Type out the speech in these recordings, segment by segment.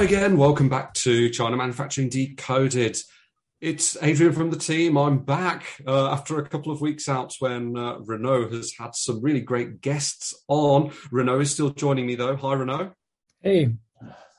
Hi again. Welcome back to China Manufacturing Decoded. It's Adrian from the team. I'm back uh, after a couple of weeks out when uh, Renaud has had some really great guests on. Renaud is still joining me though. Hi, Renaud. Hey.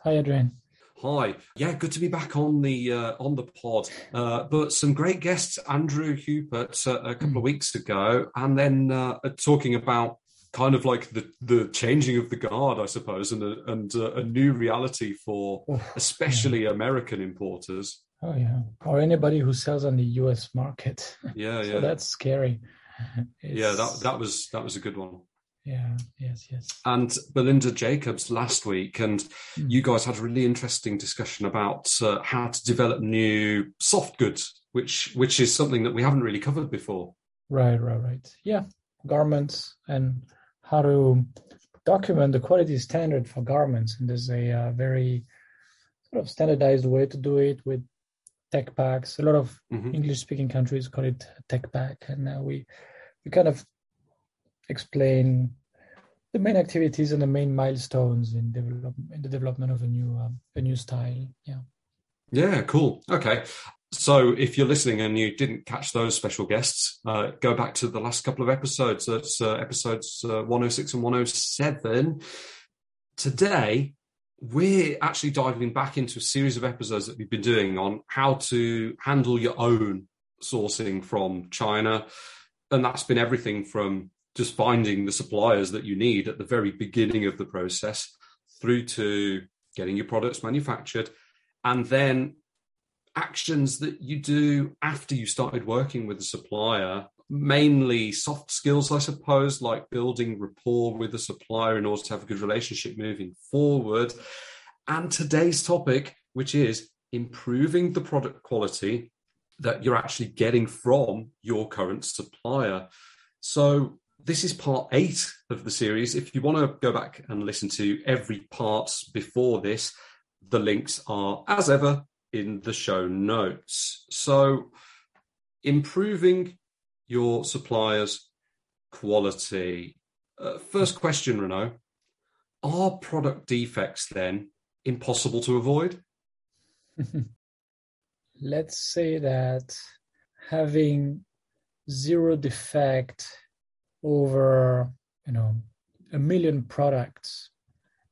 Hi, Adrian. Hi. Yeah, good to be back on the uh, on the pod. Uh, but some great guests, Andrew Hubert, uh, a couple of weeks ago, and then uh, talking about kind of like the the changing of the guard, I suppose, and a, and a, a new reality for oh, especially. American importers. Oh yeah, or anybody who sells on the U.S. market. Yeah, so yeah, that's scary. It's... Yeah, that that was that was a good one. Yeah, yes, yes. And Belinda Jacobs last week, and mm. you guys had a really interesting discussion about uh, how to develop new soft goods, which which is something that we haven't really covered before. Right, right, right. Yeah, garments and how to document the quality standard for garments. And there's a uh, very sort of standardized way to do it with tech packs. A lot of mm-hmm. English speaking countries call it tech pack. And uh, we, we kind of explain the main activities and the main milestones in, develop, in the development of a new um, a new style. Yeah. Yeah, cool. Okay. So, if you're listening and you didn't catch those special guests, uh, go back to the last couple of episodes. That's uh, episodes uh, 106 and 107. Today, we're actually diving back into a series of episodes that we've been doing on how to handle your own sourcing from China. And that's been everything from just finding the suppliers that you need at the very beginning of the process through to getting your products manufactured and then actions that you do after you started working with the supplier mainly soft skills i suppose like building rapport with the supplier in order to have a good relationship moving forward. And today's topic which is improving the product quality that you're actually getting from your current supplier. So this is part eight of the series. If you want to go back and listen to every part before this the links are as ever in the show notes. So, improving your suppliers' quality. Uh, first question, Renaud. Are product defects then impossible to avoid? Let's say that having zero defect over, you know, a million products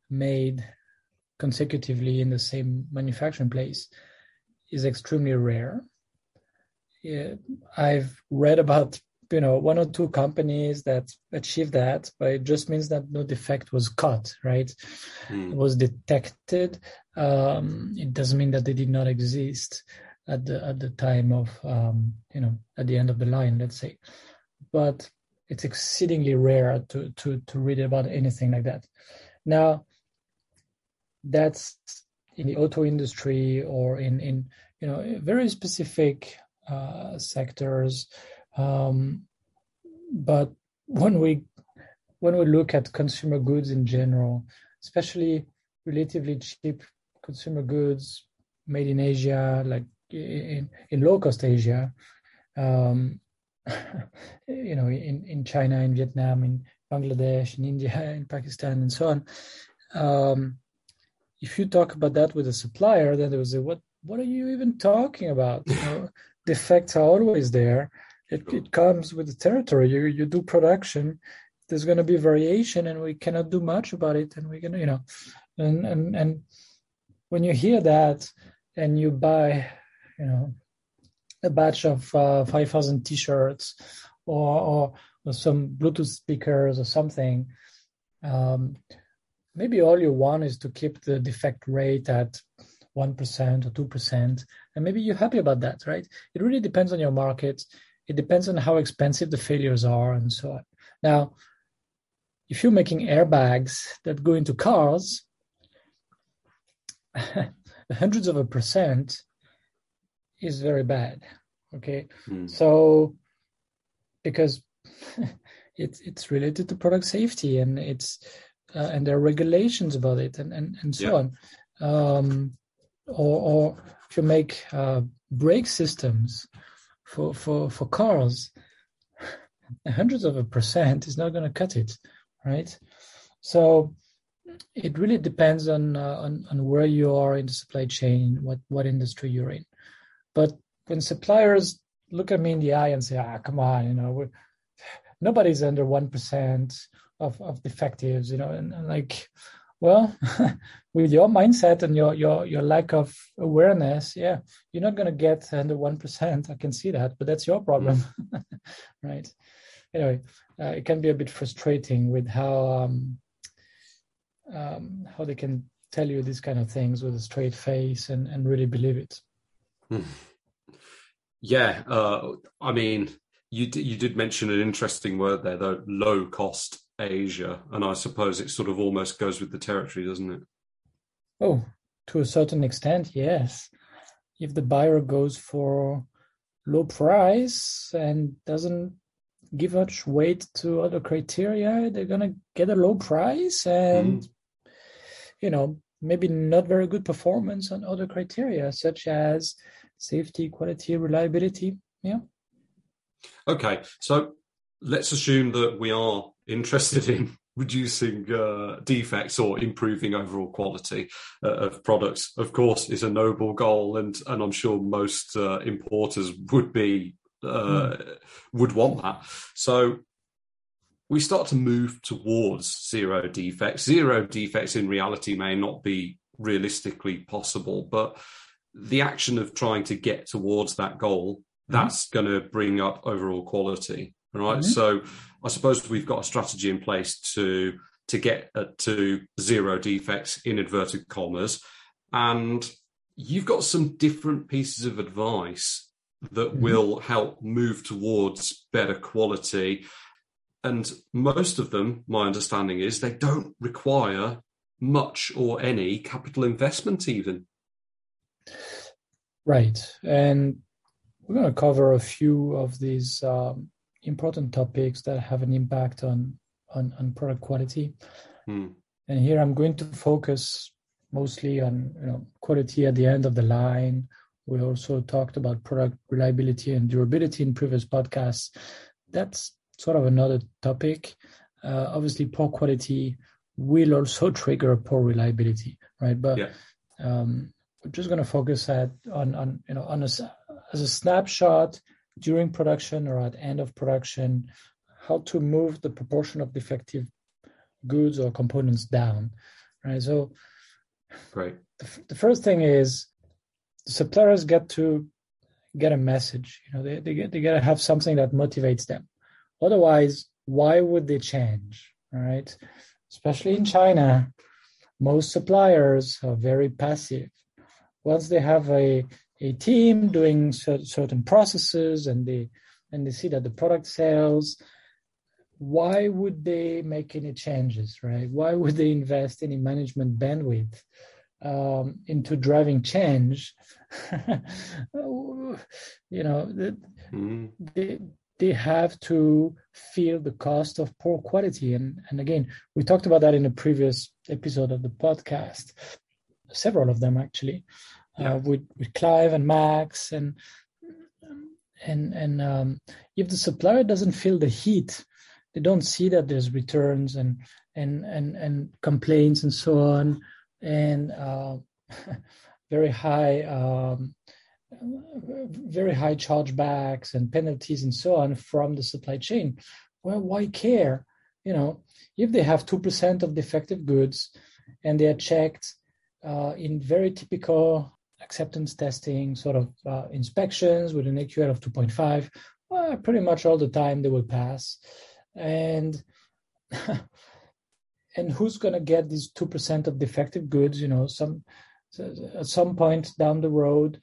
made consecutively in the same manufacturing place is extremely rare. I've read about you know one or two companies that achieved that, but it just means that no defect was caught, right? Mm. It was detected. Um, it doesn't mean that they did not exist at the at the time of um, you know at the end of the line, let's say. But it's exceedingly rare to to to read about anything like that. Now, that's in the auto industry or in in you know very specific uh, sectors. Um, but when we when we look at consumer goods in general, especially relatively cheap consumer goods made in Asia, like in, in low cost Asia, um, you know, in, in China, in Vietnam, in Bangladesh, in India, in Pakistan, and so on. Um, if you talk about that with a supplier, then there was a what what are you even talking about? You know, defects are always there. It it comes with the territory. You you do production. There's going to be variation, and we cannot do much about it. And we're gonna, you know, and and and when you hear that, and you buy, you know, a batch of uh, five thousand T-shirts, or, or or some Bluetooth speakers or something. Um, maybe all you want is to keep the defect rate at 1% or 2%, and maybe you're happy about that, right? It really depends on your market. It depends on how expensive the failures are and so on. Now, if you're making airbags that go into cars, hundreds of a percent is very bad. Okay. Mm. So, because it's it's related to product safety and it's uh, and there are regulations about it and and, and so yeah. on um, or, or if you make uh, brake systems for for for cars hundreds of a percent is not going to cut it right so it really depends on, uh, on on where you are in the supply chain, what what industry you're in. But when suppliers look at me in the eye and say, "Ah, come on, you know, nobody's under one percent of of defectives," you know, and, and like, well, with your mindset and your your your lack of awareness, yeah, you're not gonna get under one percent. I can see that, but that's your problem, mm. right? Anyway, uh, it can be a bit frustrating with how um, um, how they can tell you these kind of things with a straight face and and really believe it. Hmm. Yeah, uh, I mean, you d- you did mention an interesting word there, though, low cost Asia, and I suppose it sort of almost goes with the territory, doesn't it? Oh, to a certain extent, yes. If the buyer goes for low price and doesn't give much weight to other criteria, they're gonna get a low price and mm. you know maybe not very good performance on other criteria such as safety, quality, reliability. Yeah. Okay, so let's assume that we are interested in reducing uh, defects or improving overall quality uh, of products. Of course, is a noble goal, and and I'm sure most uh, importers would be mm. would want that. So we start to move towards zero defects. Zero defects in reality may not be realistically possible, but the action of trying to get towards that goal, mm-hmm. that's going to bring up overall quality. Right. Mm-hmm. So I suppose we've got a strategy in place to to get uh, to zero defects in inverted commas. And you've got some different pieces of advice that mm-hmm. will help move towards better quality. And most of them, my understanding is they don't require much or any capital investment, even. Right. And we're going to cover a few of these um, important topics that have an impact on, on, on product quality. Hmm. And here I'm going to focus mostly on you know, quality at the end of the line. We also talked about product reliability and durability in previous podcasts. That's sort of another topic. Uh, obviously, poor quality will also trigger poor reliability, right? But yeah. um, we're just going to focus at on on you know on a, as a snapshot during production or at end of production how to move the proportion of defective goods or components down right? So right. the, the first thing is the suppliers get to get a message you know they, they get they got to have something that motivates them. Otherwise why would they change all right? Especially in china most suppliers are very passive. Once they have a a team doing certain processes and they and they see that the product sells why would they make any changes right? Why would they invest any management bandwidth um, into driving change? You know mm-hmm. they, they have to feel the cost of poor quality. And and again we talked about that in a previous episode of the podcast several of them actually, yeah. uh, with with Clive and Max and and and um, if the supplier doesn't feel the heat, they don't see that there's returns and and and and complaints and so on, and uh, very high. Um, very high chargebacks and penalties and so on from the supply chain. Well, why care? You know, if they have 2% of defective goods and they are checked uh, in very typical acceptance testing sort of uh, inspections with an AQL of 2.5, well, pretty much all the time they will pass. And and who's going to get these 2% of defective goods, you know, some at some point down the road,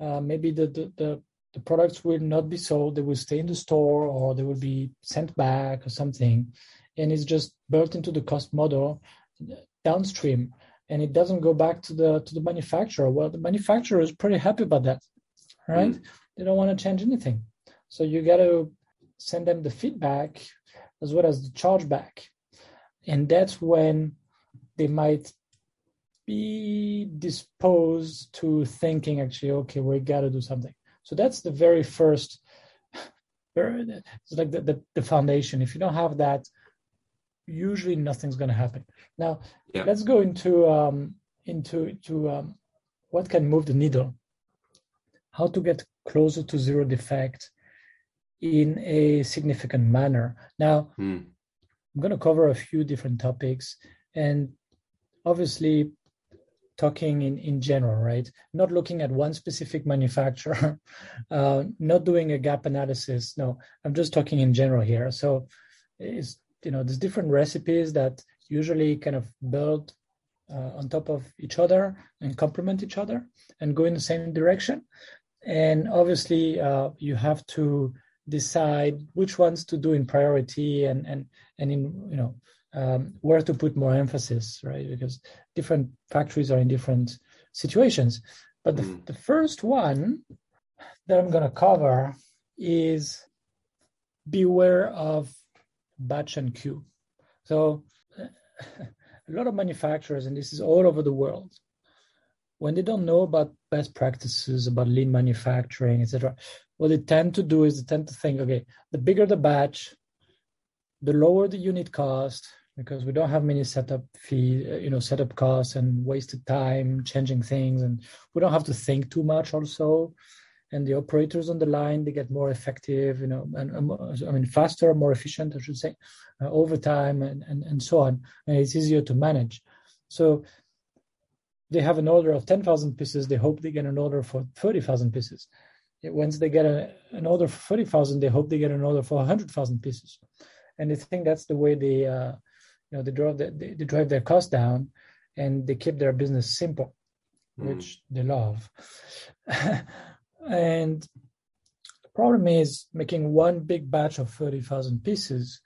uh, maybe the, the, the, the products will not be sold, they will stay in the store or they will be sent back or something. And it's just built into the cost model downstream and it doesn't go back to the to the manufacturer. Well the manufacturer is pretty happy about that right? Mm. they don't want to change anything. So you got to send them the feedback as well as the chargeback. And that's when they might be disposed to thinking actually okay we got to do something. So that's the very first it's like the, the, the foundation. If you don't have that usually nothing's going to happen. Now, yeah. let's go into um, into to um, what can move the needle. How to get closer to zero defect in a significant manner. Now, mm. I'm going to cover a few different topics, and obviously talking in, in general, right? Not looking at one specific manufacturer, uh, not doing a gap analysis. No, I'm just talking in general here. So, it's you know, there's different recipes that usually kind of build uh, on top of each other and complement each other and go in the same direction. And obviously, uh, you have to decide which ones to do in priority and and and in you know um, where to put more emphasis, right? Because different factories are in different situations. But the, mm. the first one that I'm going to cover is beware of batch and queue. So a lot of manufacturers, and this is all over the world, when they don't know about best practices, about lean manufacturing, etc., what they tend to do is they tend to think, okay, the bigger the batch, the lower the unit cost, because we don't have many setup fee, uh, you know, setup costs and wasted time changing things, and we don't have to think too much also. And the operators on the line they get more effective, you know, and um, I mean faster, more efficient, I should say, uh, over time, and, and and so on. And it's easier to manage. So they have an order of ten thousand pieces. They hope they get an order for thirty thousand pieces. Once they get a, an order for thirty thousand, they hope they get an order for hundred thousand pieces and they think that's the way they uh, you know they drive the, they, they, drive their costs down and they keep their business simple mm. which they love and the problem is making one big batch of 30,000 pieces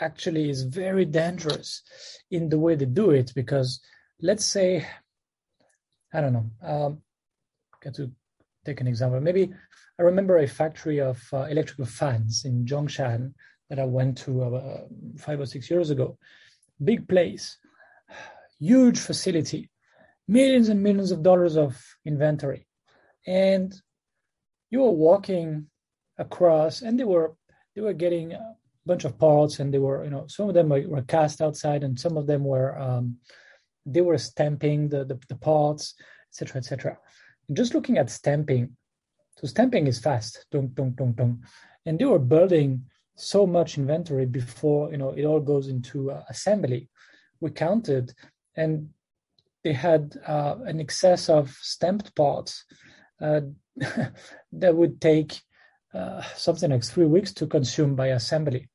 actually is very dangerous in the way they do it because let's say i don't know um, get to take an example maybe i remember a factory of uh, electrical fans in zhongshan that I went to uh, five or six years ago. Big place, huge facility, millions and millions of dollars of inventory. And you were walking across, and they were they were getting a bunch of parts, and they were you know some of them were, were cast outside, and some of them were um, they were stamping the the, the parts, etc. etc. Just looking at stamping, so stamping is fast, dong dong dong dong, and they were building so much inventory before you know it all goes into uh, assembly. We counted, and they had uh, an excess of stamped parts uh, that would take uh, something like three weeks to consume by assembly,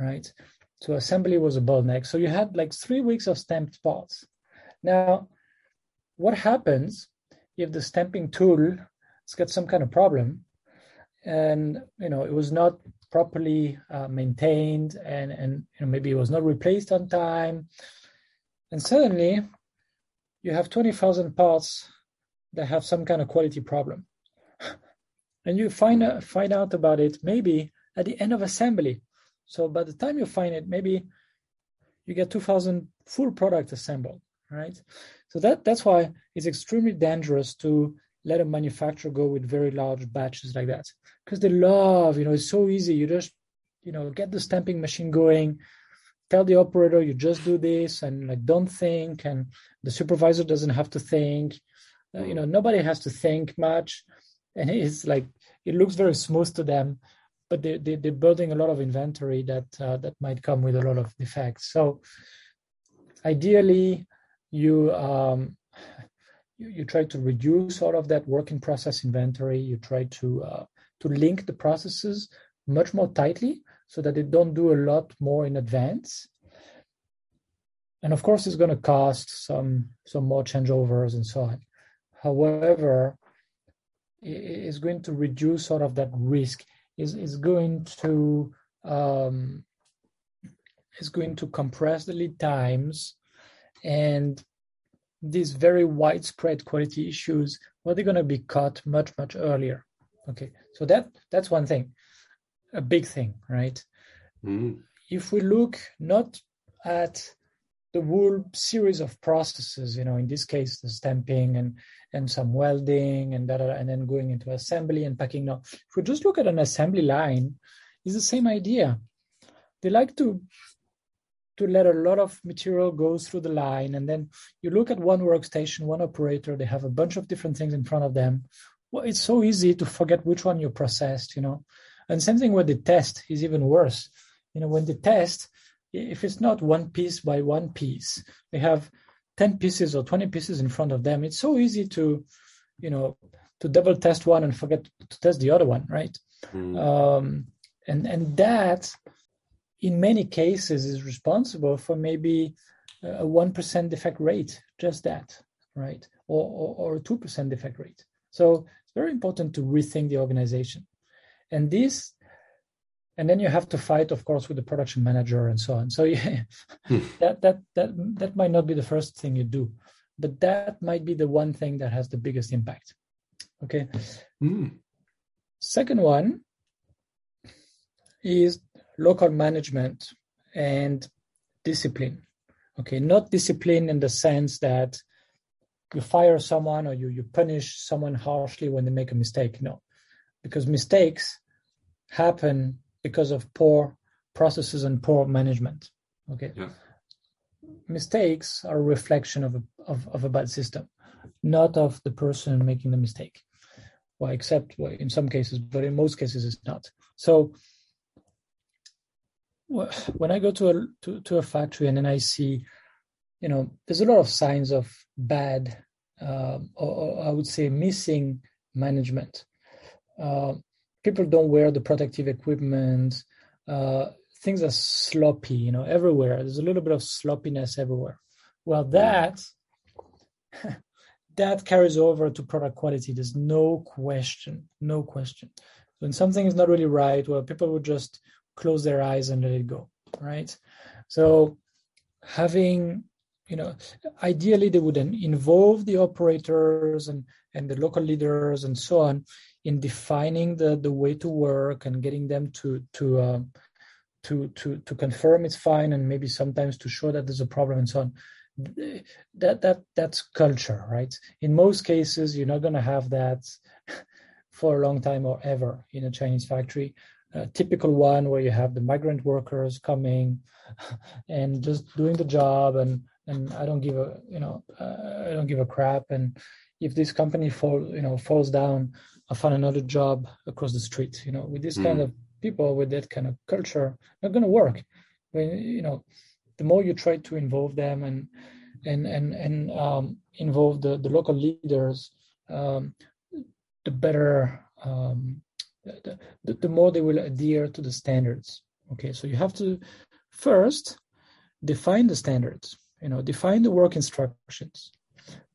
right? So assembly was a bottleneck. So you had like three weeks of stamped parts. Now, what happens if the stamping tool has got some kind of problem? and you know it was not properly uh, maintained and and you know, maybe it was not replaced on time and suddenly you have 20,000 parts that have some kind of quality problem. And you find out, find out about it maybe at the end of assembly. So by the time you find it maybe you get 2000 full product assembled right? So that that's why it's extremely dangerous to let a manufacturer go with very large batches like that. Because they love you know it's so easy. You just you know get the stamping machine going tell the operator you just do this and like don't think and the supervisor doesn't have to think uh, you know nobody has to think much and it's like it looks very smooth to them but they, they, they're building a lot of inventory that uh, that might come with a lot of defects so ideally you um, you, you try to reduce all of that working process inventory. You try to uh, to link the processes much more tightly so that they don't do a lot more in advance. And of course, it's going to cost some some more changeovers and so on. However, it's going to reduce sort of that risk. Is is going to um, is going to compress the lead times and these very widespread quality issues, well, they're going to be caught much, much earlier. Okay, so that that's one thing, a big thing, right? Mm. If we look not at the whole series of processes, you know, in this case, the stamping and and some welding and that, and then going into assembly and packing. Now, if we just look at an assembly line, it's the same idea. They like to to let a lot of material go through the line and then you look at one workstation one operator they have a bunch of different things in front of them well it's so easy to forget which one you processed you know and same thing with the test is even worse you know when the test if it's not one piece by one piece they have 10 pieces or 20 pieces in front of them it's so easy to you know to double test one and forget to test the other one right mm. um, and and that in many cases is responsible for maybe a 1% defect rate, just that, right? Or, or, or a 2% defect rate. So it's very important to rethink the organization. And this, and then you have to fight, of course, with the production manager and so on. So yeah, hmm. that, that, that, that might not be the first thing you do, but that might be the one thing that has the biggest impact. Okay. Mm. Second one is local management and discipline. Okay, not discipline in the sense that you fire someone or you, you punish someone harshly when they make a mistake. No, because mistakes happen because of poor processes and poor management. Okay. Yeah. Mistakes are a reflection of a, of, of a bad system, not of the person making the mistake. Well, except well, in some cases, but in most cases, it's not. So when I go to a to, to a factory and then I see, you know, there's a lot of signs of bad, uh, or, or, I would say missing management. Uh, people don't wear the protective equipment. Uh, things are sloppy, you know, everywhere. There's a little bit of sloppiness everywhere. Well, that that carries over to product quality. There's no question, no question. When something is not really right, well, people would just close their eyes and let it go right so having you know ideally they would involve the operators and and the local leaders and so on in defining the the way to work and getting them to to uh, to to to confirm it's fine and maybe sometimes to show that there's a problem and so on. That that that's culture right? In most cases you're not going to have that for a long time or ever in a chinese factory. A typical one where you have the migrant workers coming and just doing the job and and I don't give a you know uh, I don't give a crap and if this company fall you know falls down I find another job across the street you know with this mm. kind of people with that kind of culture not going to work when you know the more you try to involve them and and and and um, involve the the local leaders um, the better um, the, the, the more they will adhere to the standards. Okay, so you have to first define the standards, you know, define the work instructions.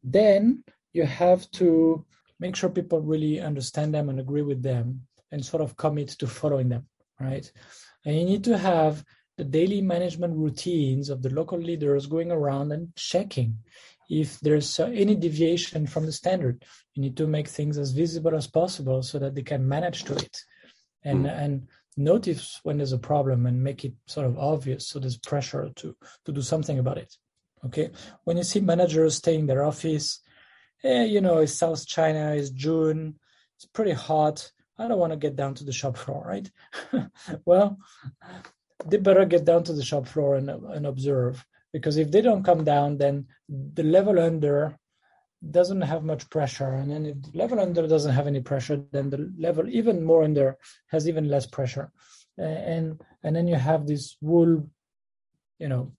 Then you have to make sure people really understand them and agree with them and sort of commit to following them, right? And you need to have the daily management routines of the local leaders going around and checking if there's any deviation from the standard you need to make things as visible as possible so that they can manage to it and mm. and notice when there's a problem and make it sort of obvious so there's pressure to to do something about it okay? When you see managers staying in their office eh, you know it's south china it's june it's pretty hot. I don't want to get down to the shop floor right? Well they better get down to the shop floor and, and observe because if they don't come down, then the level under doesn't have much pressure, and then if the level under doesn't have any pressure, then the level even more under has even less pressure, and and then you have this wool, you know,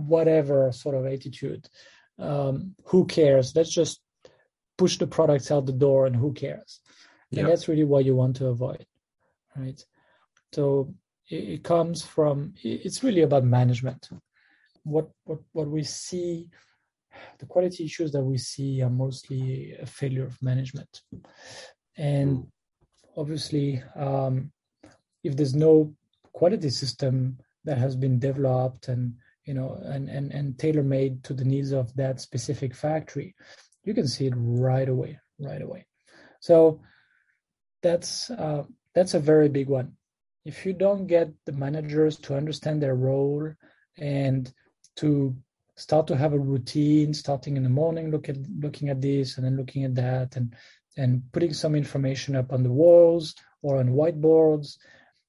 whatever sort of attitude. Um, who cares? Let's just push the products out the door, and who cares? And that's really what you want to avoid, right? So it, it comes from. It's really about management what what what we see the quality issues that we see are mostly a failure of management and obviously um, if there's no quality system that has been developed and you know and and, and tailor made to the needs of that specific factory you can see it right away right away. So that's uh, that's a very big one. If you don't get the managers to understand their role and to start to have a routine starting in the morning look at looking at this and then looking at that and and putting some information up on the walls or on whiteboards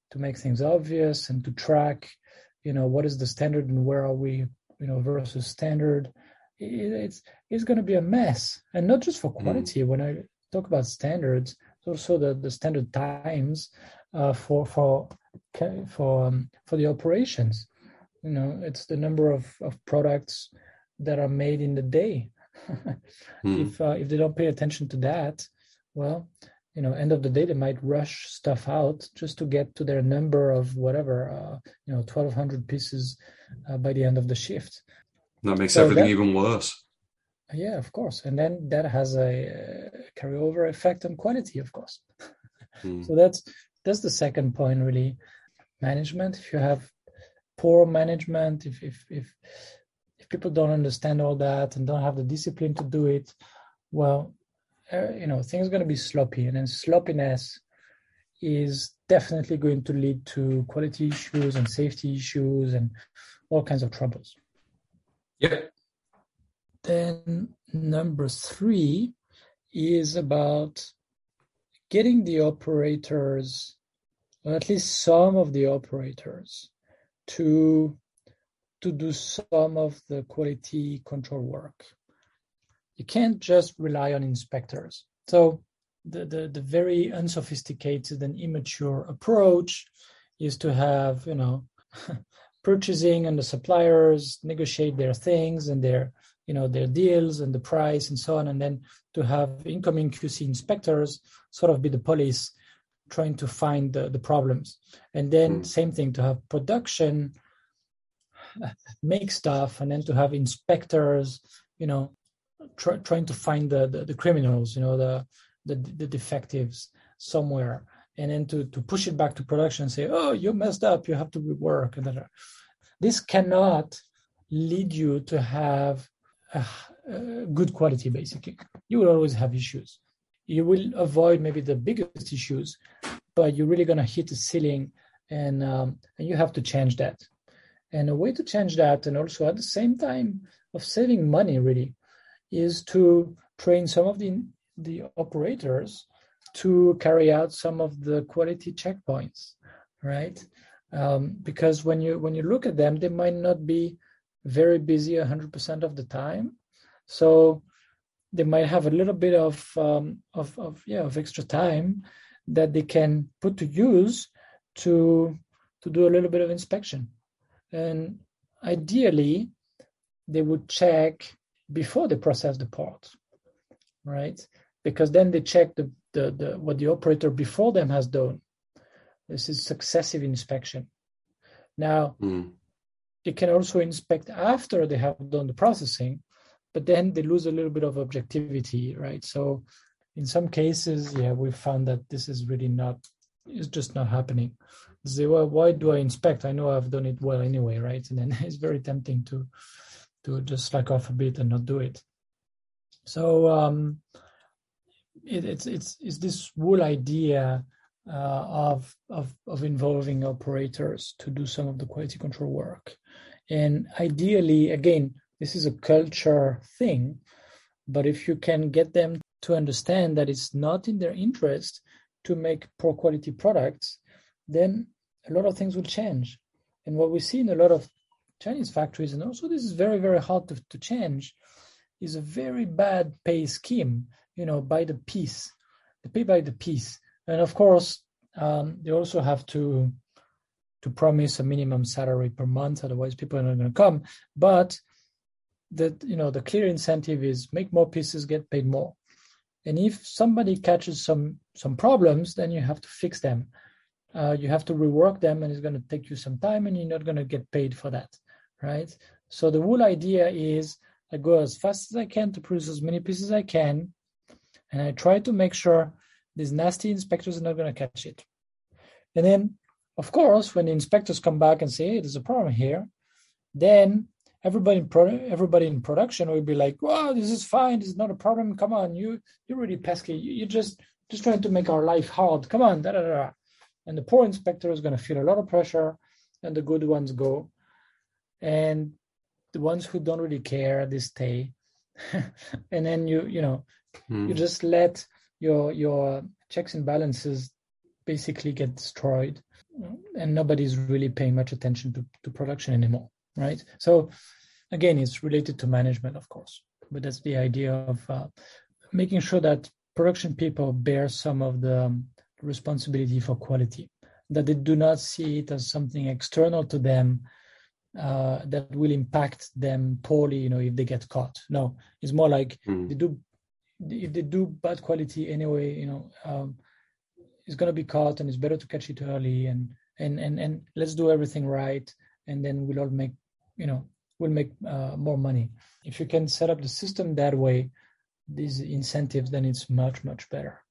to make things obvious and to track you know what is the standard and where are we you know versus standard it's it's going to be a mess and not just for mm. quality mm. when i talk about standards also the the standard times uh, for for for um, for the operations you know it's the number of of products that are made in the day mm. if uh, if they don't pay attention to that well you know end of the day they might rush stuff out just to get to their number of whatever uh, you know 1200 pieces uh, by the end of the shift. That makes so everything that, even worse. Yeah of course. And then that has a uh, carryover effect on quality of course. Mm. so that's that's the second point really. Management. If you have poor management if if if if people don't understand all that and don't have the discipline to do it well uh, you know things are going to be sloppy and then sloppiness is definitely going to lead to quality issues and safety issues and all kinds of troubles. Yep. Then number three is about getting the operators or at least some of the operators to to do some of the quality control work you can't just rely on inspectors. So the, the, the very unsophisticated and immature approach is to have, you know, purchasing and the suppliers negotiate their things and their, you know, their deals and the price and so on, and then to have incoming QC inspectors sort of be the police trying to find the, the problems. And then mm. same thing to have production make stuff and then to have inspectors, you know, try, trying to find the, the, the criminals, you know, the, the the defectives somewhere, and then to to push it back to production and say, oh, you messed up, you have to rework, etc. This cannot lead you to have a, a good quality. Basically, you will always have issues. You will avoid maybe the biggest issues, but you're really going to hit the ceiling, and um, and you have to change that. And a way to change that, and also at the same time of saving money, really, is to train some of the the operators to carry out some of the quality checkpoints, right? Um, because when you when you look at them, they might not be very busy 100% of the time, so they might have a little bit of um, of, of yeah of extra time that they can put to use to to do a little bit of inspection, and ideally they would check before they process the part, right? Because then they check the, the, the what the operator before them has done. This is successive inspection. Now, mm. they can also inspect after they have done the processing, but then they lose a little bit of objectivity, right? So, in some cases, yeah, we found that this is really not, it's just not happening. Say, well, why do I inspect? I know I've done it well anyway, right? And then it's very tempting to to just slack off a bit and not do it. So um, it, it's it's it's this whole idea uh, of of of involving operators to do some of the quality control work, and ideally, again, this is a culture thing, but if you can get them to understand that it's not in their interest to make poor quality products, then a lot of things will change. And what we see in a lot of Chinese factories, and also this is very, very hard to, to change, is a very bad pay scheme, you know, by the piece. They pay by the piece. And of course, um, they also have to to promise a minimum salary per month, otherwise people are not going to come. But that you know the clear incentive is make more pieces, get paid more. And if somebody catches some some problems, then you have to fix them. Uh, you have to rework them, and it's going to take you some time, and you're not going to get paid for that right? So the whole idea is I go as fast as I can to produce as many pieces as I can, and I try to make sure these nasty inspectors are not going to catch it. And then, of course, when the inspectors come back and say, "Hey, there's a problem here," then everybody in pro- everybody in production will be like, "Wow, this is fine. This is not a problem. Come on, you you're really pesky. You, are just just trying to make our life hard. Come on." Da, da, da. And the poor inspector is going to feel a lot of pressure, and the good ones go and the ones who don't really care they stay and then you you know mm. you just let your your checks and balances basically get destroyed and nobody's really paying much attention to, to production anymore, right? So again, it's related to management, of course, but that's the idea of uh, making sure that production people bear some of the um, responsibility for quality, that they do not see it as something external to them uh, that will impact them poorly, you know, if they get caught. No, it's more like mm. they do if they do bad quality anyway, you know, um, it's gonna be caught, and it's better to catch it early, and and and and let's do everything right, and then we'll all make, you know, we'll make uh, more money. If you can set up the system that way, these incentives, then it's much much better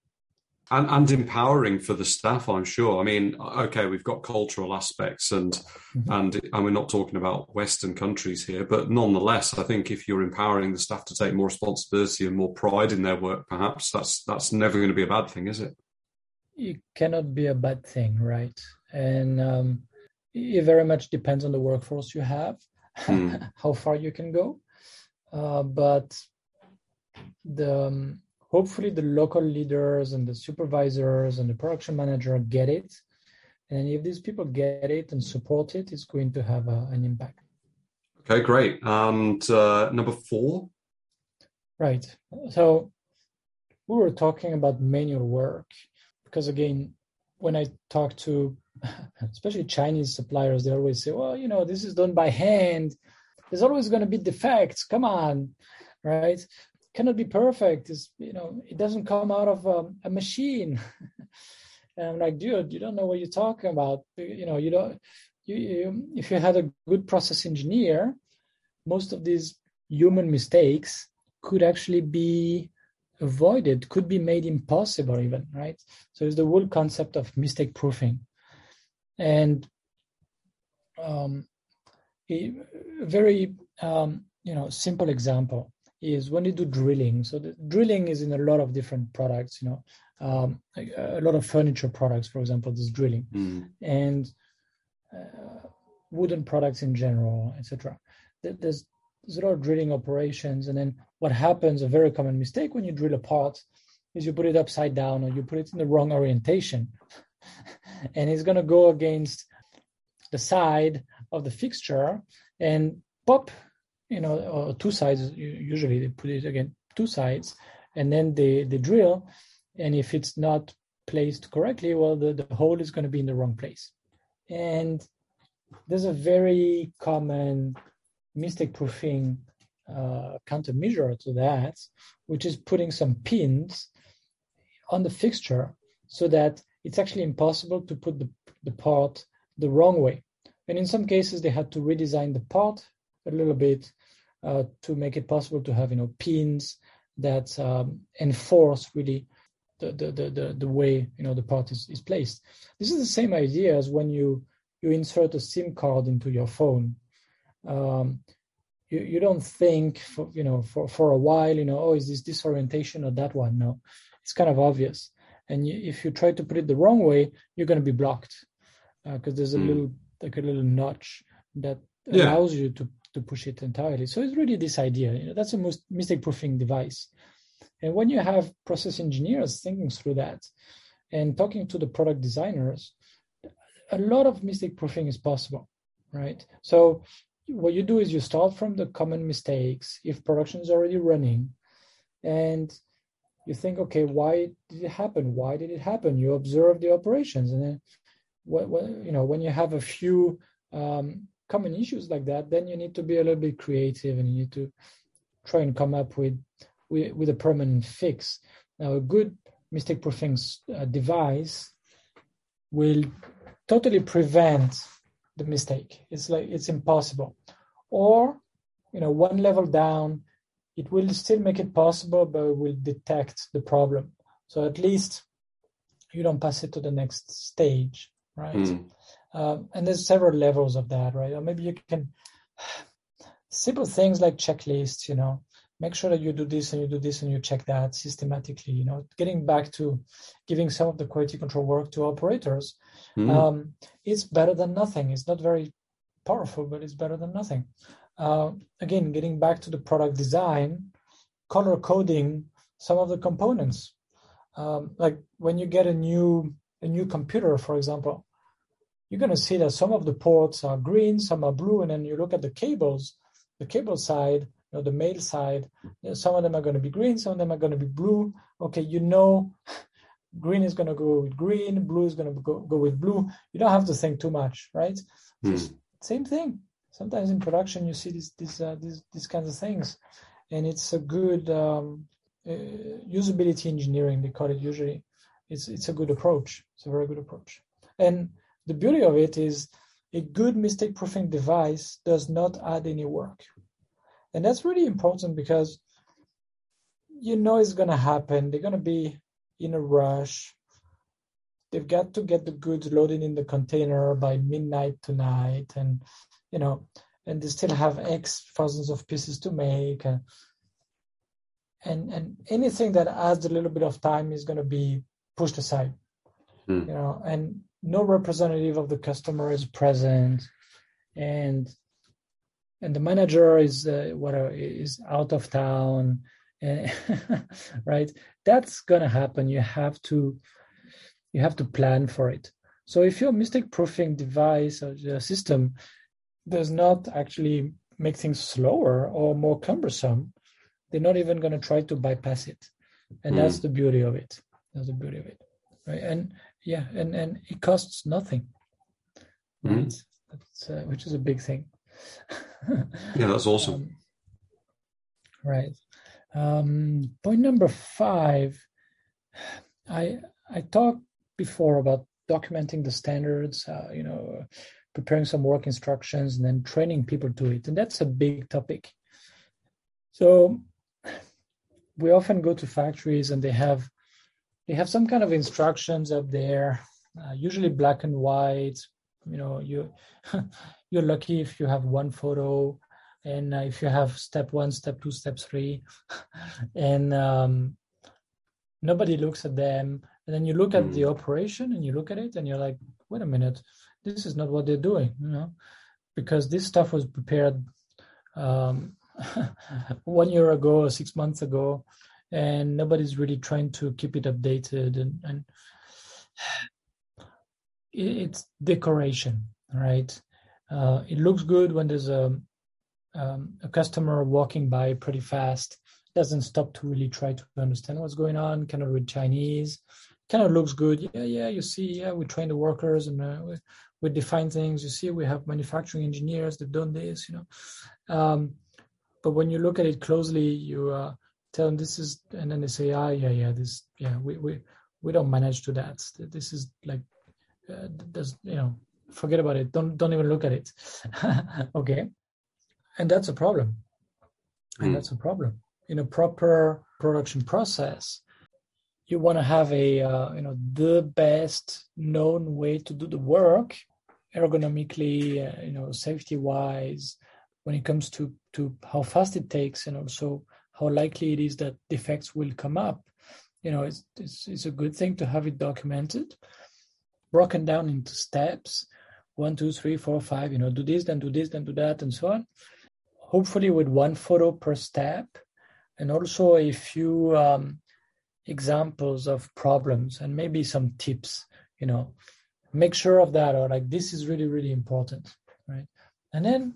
and, and empowering for the staff i'm sure i mean okay we've got cultural aspects and mm-hmm. and and we're not talking about western countries here but nonetheless i think if you're empowering the staff to take more responsibility and more pride in their work perhaps that's that's never going to be a bad thing is it it cannot be a bad thing right and um, it very much depends on the workforce you have mm. how far you can go uh, but the um, hopefully the local leaders and the supervisors and the production manager get it. And if these people get it and support it it's going to have a, an impact. Okay great. And uh, number four? Right. So we were talking about manual work because again when i talk to especially chinese suppliers they always say well you know this is done by hand. There's always going to be defects. Come on. Right cannot be perfect. It's, you know, it doesn't come out of um, a machine. and I'm like, dude, you don't know what you're talking about. You know, you don't. You, you, if you had a good process engineer, most of these human mistakes could actually be avoided, could be made impossible, even right. So it's the whole concept of mistake proofing, and um, a very um, you know simple example is when you do drilling. So the drilling is in a lot of different products. You know, um, a lot of furniture products, for example, there's drilling, mm. and uh, wooden products in general, etc. There's there's a lot of drilling operations, and then what happens? A very common mistake when you drill a part is you put it upside down or you put it in the wrong orientation, and it's going to go against the side of the fixture and pop you know, or two sides. Usually they put it again two sides, and then they they drill, and if it's not placed correctly, well, the, the hole is going to be in the wrong place. And there's a very common mistake proofing uh, countermeasure to that, which is putting some pins on the fixture so that it's actually impossible to put the, the part the wrong way. And in some cases, they had to redesign the part a little bit uh, to make it possible to have you know pins that um, enforce really the, the, the, the, way you know the part is, is placed. This is the same idea as when you you insert a SIM card into your phone. Um, you, you don't think for you know for, for a while you know oh is this this orientation or that one no it's kind of obvious and you, if you try to put it the wrong way you're going to be blocked because uh, there's a mm. little like a little notch that yeah. allows you to to push it entirely. So it's really this idea. You know, that's a most mistake proofing device. And when you have process engineers thinking through that and talking to the product designers, a lot of mistake proofing is possible, right? So what you do is you start from the common mistakes if production is already running and you think okay why did it happen why did it happen you observe the operations and then what, what you know when you have a few um, common issues like that, then you need to be a little bit creative and you need to try and come up with with, with a permanent fix. Now, a good mistake proofing uh, device will totally prevent the mistake. It's like it's impossible. Or, you know, one level down, it will still make it possible, but it will detect the problem. So at least you don't pass it to the next stage, right? Mm. Um, and there's several levels of that, right? Or maybe you can simple things like checklists, you know, make sure that you do this and you do this and you check that systematically, you know, getting back to giving some of the quality control work to operators. Mm. Um, it's better than nothing. It's not very powerful, but it's better than nothing. Uh, again, getting back to the product design, color coding some of the components. Um, like when you get a new a new computer, for example, you're going to see that some of the ports are green, some are blue, and then you look at the cables, the cable side, you know, the male side, some of them are going to be green, some of them are going to be blue. Okay, you know, green is going to go with green, blue is going to go, go with blue. You don't have to think too much, right? Hmm. Same thing. Sometimes in production you see these these uh, these, these kinds of things, and it's a good um, uh, usability engineering. They call it usually. It's it's a good approach. It's a very good approach. And the beauty of it is a good mistake proofing device does not add any work. And that's really important because you know it's going to happen. They're going to be in a rush. They've got to get the goods loaded in the container by midnight tonight, and you know, and they still have X thousands of pieces to make. And and, and anything that adds a little bit of time is going to be pushed aside. Mm. You know, and no representative of the customer is present, and and the manager is uh, whatever is out of town. Right? That's going to happen. You have to you have to plan for it. So if your mistake proofing device or the system does not actually make things slower or more cumbersome they're not even going to try to bypass it. And mm. that's the beauty of it. That's the beauty of it. Right? And yeah and and it costs nothing mm. right? that's, uh, which is a big thing yeah, that's awesome. Um, right. Um, point number five. I I talked before about documenting the standards. Uh, you know, preparing some work instructions and then training people to it, and that's a big topic. So we often go to factories and they have they have some kind of instructions up there, uh, usually black and white. You know, you you're lucky if you have one photo and uh, if you have step one step two step three and um, nobody looks at them and then you look at the hmm. operation and you look at it and you're like wait a minute this is not what they're doing you know because this stuff was prepared um, one year ago or six months ago and nobody's really trying to keep it updated and, and it's decoration right uh, it looks good when there's a um, a customer walking by pretty fast. Doesn't stop to really try to understand what's going on. Kind of read Chinese. Kind of looks good. Yeah, yeah. You see, yeah, we train the workers and uh, we, we, define things. You see, we have manufacturing engineers. They've done this. You know, um, but when you look at it closely, you uh, tell them this is, and then they say, ah, yeah, yeah, this, yeah, we we we don't manage to that. This is like, uh, there's, you know, forget about it. Don't don't even look at it. Okay. And that's a problem. And mm. that's a problem. In a proper production process you want to have a uh, you know the best known way to do the work ergonomically uh, you know safety wise when it comes to to how fast it takes and also how likely it is that defects will come up you know it's it's, it's a good thing to have it documented broken down into steps one, two, three, four, five, you know, do this, then do this, then do that, and so on. Hopefully, with one photo per step, and also a few um, examples of problems and maybe some tips, you know, make sure of that, or like this is really, really important, right? And then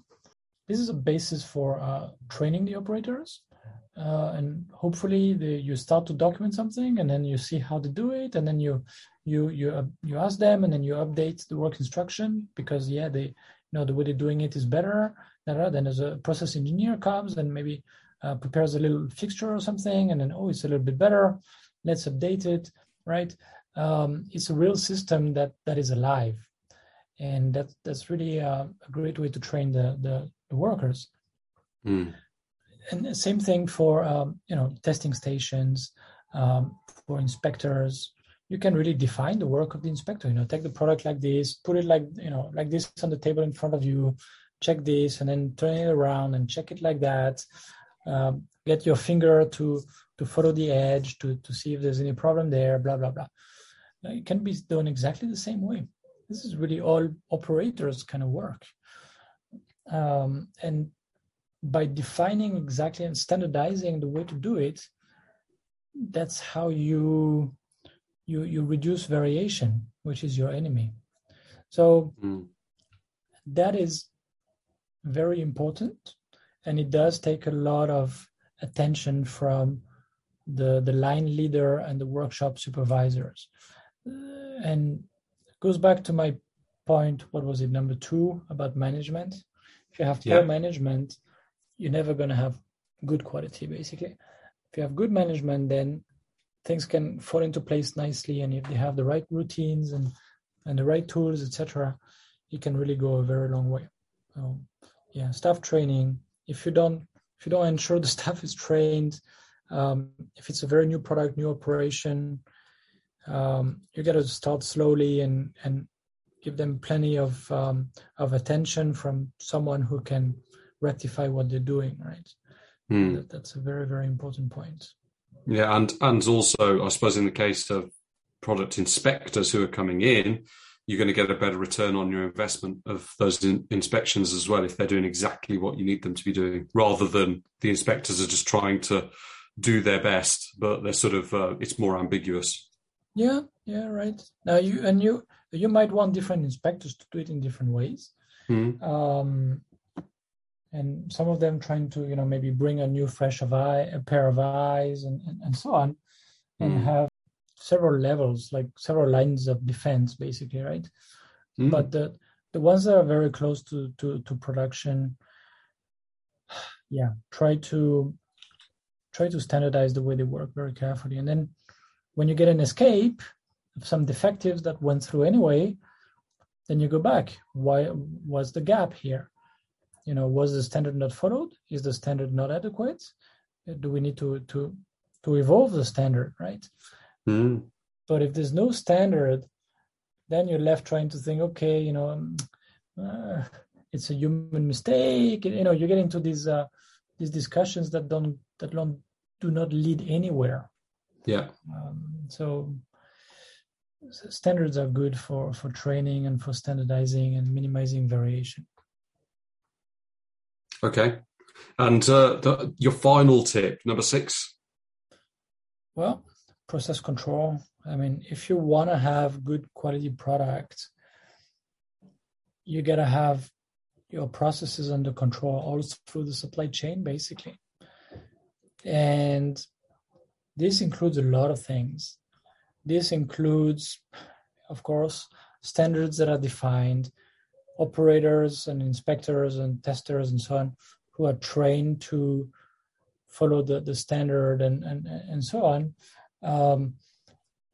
this is a basis for uh, training the operators. Uh, and hopefully you start to document something and then you see how to do it and then you you you uh, you ask them and then you update the work instruction because yeah they you know the way they're doing it is better. Then as a process engineer comes and maybe uh, prepares a little fixture or something and then oh it's a little bit better. Let's update it right? Um, it's a real system that that is alive. And that that's really uh, a great way to train the the, the workers. Mm. And the same thing for um, you know testing stations um, for inspectors you can really define the work of the inspector. You know, take the product like this, put it like you know, like this on the table in front of you, check this, and then turn it around and check it like that. Um, get your finger to to follow the edge to to see if there's any problem there. Blah blah blah. It can be done exactly the same way. This is really all operators kind of work. Um, and by defining exactly and standardizing the way to do it, that's how you you you reduce variation, which is your enemy. So mm. that is very important, and it does take a lot of attention from the the line leader and the workshop supervisors. Uh, and goes back to my point. What was it? Number two about management. If you have poor yeah. management, you're never going to have good quality. Basically, if you have good management, then things can fall into place nicely, and if they have the right routines and and the right tools, etc., it can really go a very long way. Yeah, staff training. If you don't if you don't ensure the staff is trained, um, if it's a very new product, new operation, um, you got to start slowly and and give them plenty of um, of attention from someone who can rectify what they're doing. Right. Mm. That, that's a very very important point. Yeah, and and also I suppose in the case of product inspectors who are coming in, you're going to get a better return on your investment of those in, inspections as well if they're doing exactly what you need them to be doing, rather than the inspectors are just trying to do their best, but they're sort of uh, it's more ambiguous. Yeah, yeah, right. Now you and you you might want different inspectors to do it in different ways. Mm-hmm. Um, and some of them trying to you know maybe bring a new fresh of eye a pair of eyes and, and, and so on and mm. have several levels like several lines of defense basically right mm. but the the ones that are very close to to, to production yeah try to try to standardize the way they work very carefully and then when you get an escape of some defectives that went through anyway then you go back why was the gap here you know was the standard not followed? Is the standard not adequate? Do we need to to to evolve the standard right? Mm. but if there's no standard then you're left trying to think okay you know uh, it's a human mistake. You know you get into these uh, these discussions that don't that don't do not lead anywhere. Yeah. Um, so standards are good for for training and for standardizing and minimizing variation Okay. And uh, the, your final tip, number six? Well, process control. I mean, if you want to have good quality product, you got to have your processes under control all through the supply chain, basically. And this includes a lot of things. This includes, of course, standards that are defined, operators and inspectors and testers and so on who are trained to follow the, the standard and, and, and so on. Um,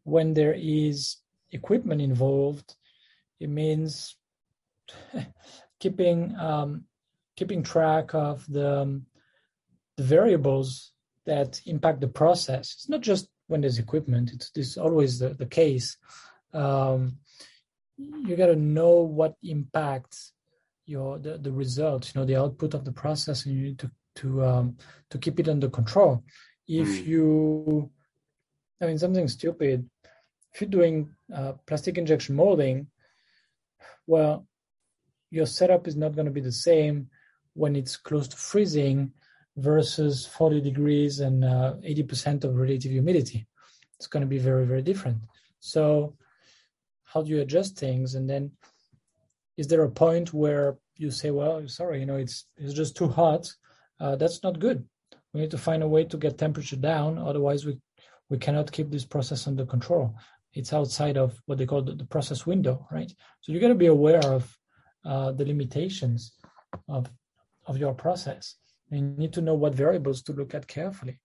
when there is equipment involved, it means keeping um, keeping track of the, um, the variables that impact the process. It's not just when there's equipment; it's, it's always the, the case. Um, you got to know what impacts your the, the results you know the output of the process and you need to to um to keep it under control. If mm. you i mean something stupid if you're doing uh, plastic injection molding well your setup is not going to be the same when it's close to freezing versus 40 degrees and uh, 80% of relative humidity. It's going to be very very different. So how do you adjust things? And then is there a point where you say well sorry you know it's it's just too hot. Uh, that's not good. We need to find a way to get temperature down. Otherwise we we cannot keep this process under control. It's outside of what they call the, the process window right? So you got to be aware of uh, the limitations of of your process. You need to know what variables to look at carefully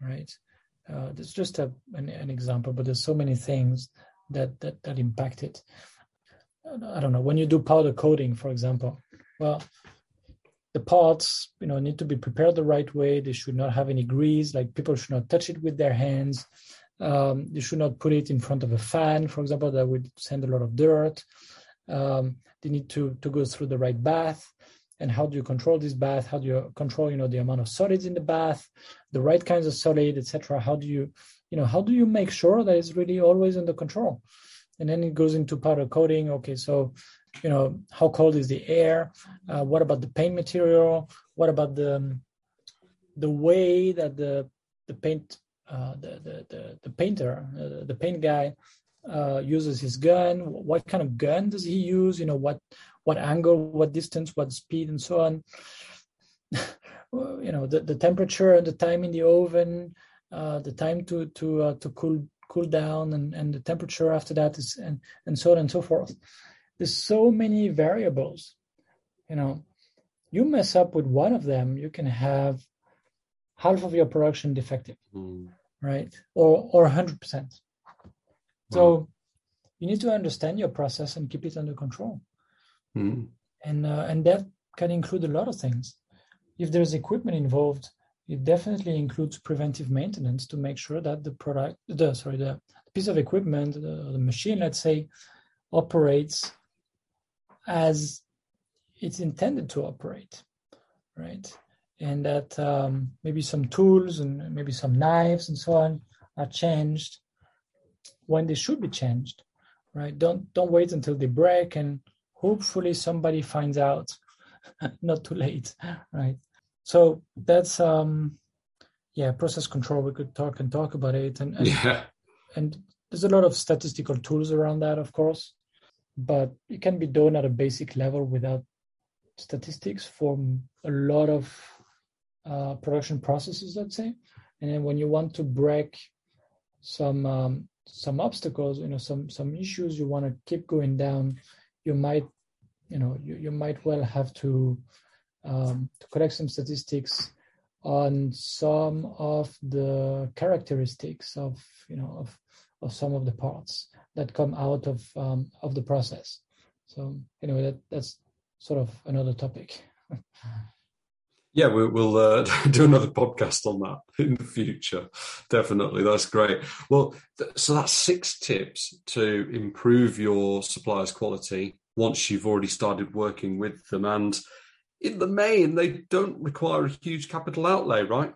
right? Uh, is just a, an, an example but there's so many things that that that impact it. I don't know when you do powder coating, for example. Well, the parts, you know, need to be prepared the right way. They should not have any grease. Like people should not touch it with their hands. Um, you should not put it in front of a fan, for example. That would send a lot of dirt. Um, they need to to go through the right bath. And how do you control this bath? How do you control, you know, the amount of solids in the bath, the right kinds of solid, etc. How do you you know how do you make sure that it's really always under control? And then it goes into powder coating. Okay so you know how cold is the air? Uh, what about the paint material? What about the the way that the the paint uh, the, the, the the painter uh, the paint guy uh, uses his gun, what kind of gun does he use, you know, what what angle, what distance, what speed, and so on. you know, the, the temperature and the time in the oven, the time to to uh, to cool cool down, and, and the temperature after that is and and so on and so forth. There's so many variables. You know, you mess up with one of them, you can have half of your production defective, mm. right? Or or 100%. So you need to understand your process and keep it under control. Mm. And uh, and that can include a lot of things. If there's equipment involved, it definitely includes preventive maintenance to make sure that the product, the sorry, the piece of equipment, the, the machine, let's say, operates as it's intended to operate, right? And that um, maybe some tools and maybe some knives and so on are changed when they should be changed, right? Don't don't wait until they break and hopefully somebody finds out, not too late, right? So that's um, yeah, process control. We could talk and talk about it, and and, yeah. and there's a lot of statistical tools around that, of course, but it can be done at a basic level without statistics for a lot of uh, production processes, let's say. And then when you want to break some um, some obstacles, you know, some some issues you want to keep going down, you might, you know, you, you might well have to um, to collect some statistics on some of the characteristics of you know of of some of the parts that come out of um, of the process. So anyway, that that's sort of another topic. Yeah, we'll, we'll uh, do another podcast on that in the future. Definitely, that's great. Well, th- so that's six tips to improve your supplier's quality once you've already started working with them, and in the main, they don't require a huge capital outlay, right?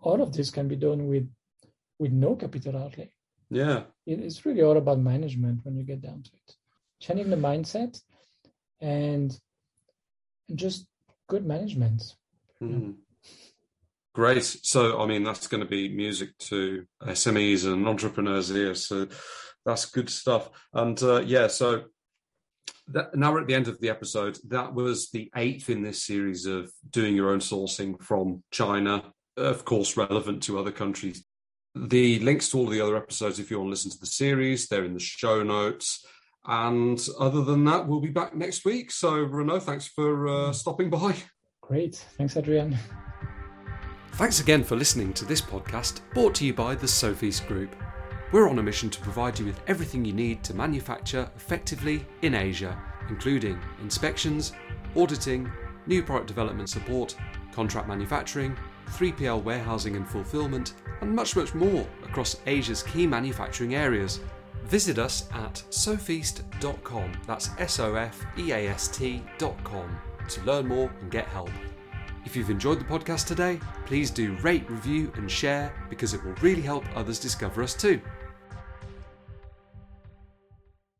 All of this can be done with with no capital outlay. Yeah, it's really all about management when you get down to it. Changing the mindset and just good management Mm. Great. So, I mean, that's going to be music to SMEs and entrepreneurs here. So, that's good stuff. And uh, yeah, so that, now we're at the end of the episode. That was the eighth in this series of doing your own sourcing from China, of course, relevant to other countries. The links to all the other episodes, if you want to listen to the series, they're in the show notes. And other than that, we'll be back next week. So, Renaud, thanks for uh, stopping by. Great. Thanks, Adrian. Thanks again for listening to this podcast brought to you by the Sofeast Group. We're on a mission to provide you with everything you need to manufacture effectively in Asia, including inspections, auditing, new product development support, contract manufacturing, 3PL warehousing and fulfillment, and much, much more across Asia's key manufacturing areas. Visit us at sofeast.com. That's S O F E A S T.com to learn more and get help. If you've enjoyed the podcast today, please do rate, review, and share because it will really help others discover us too.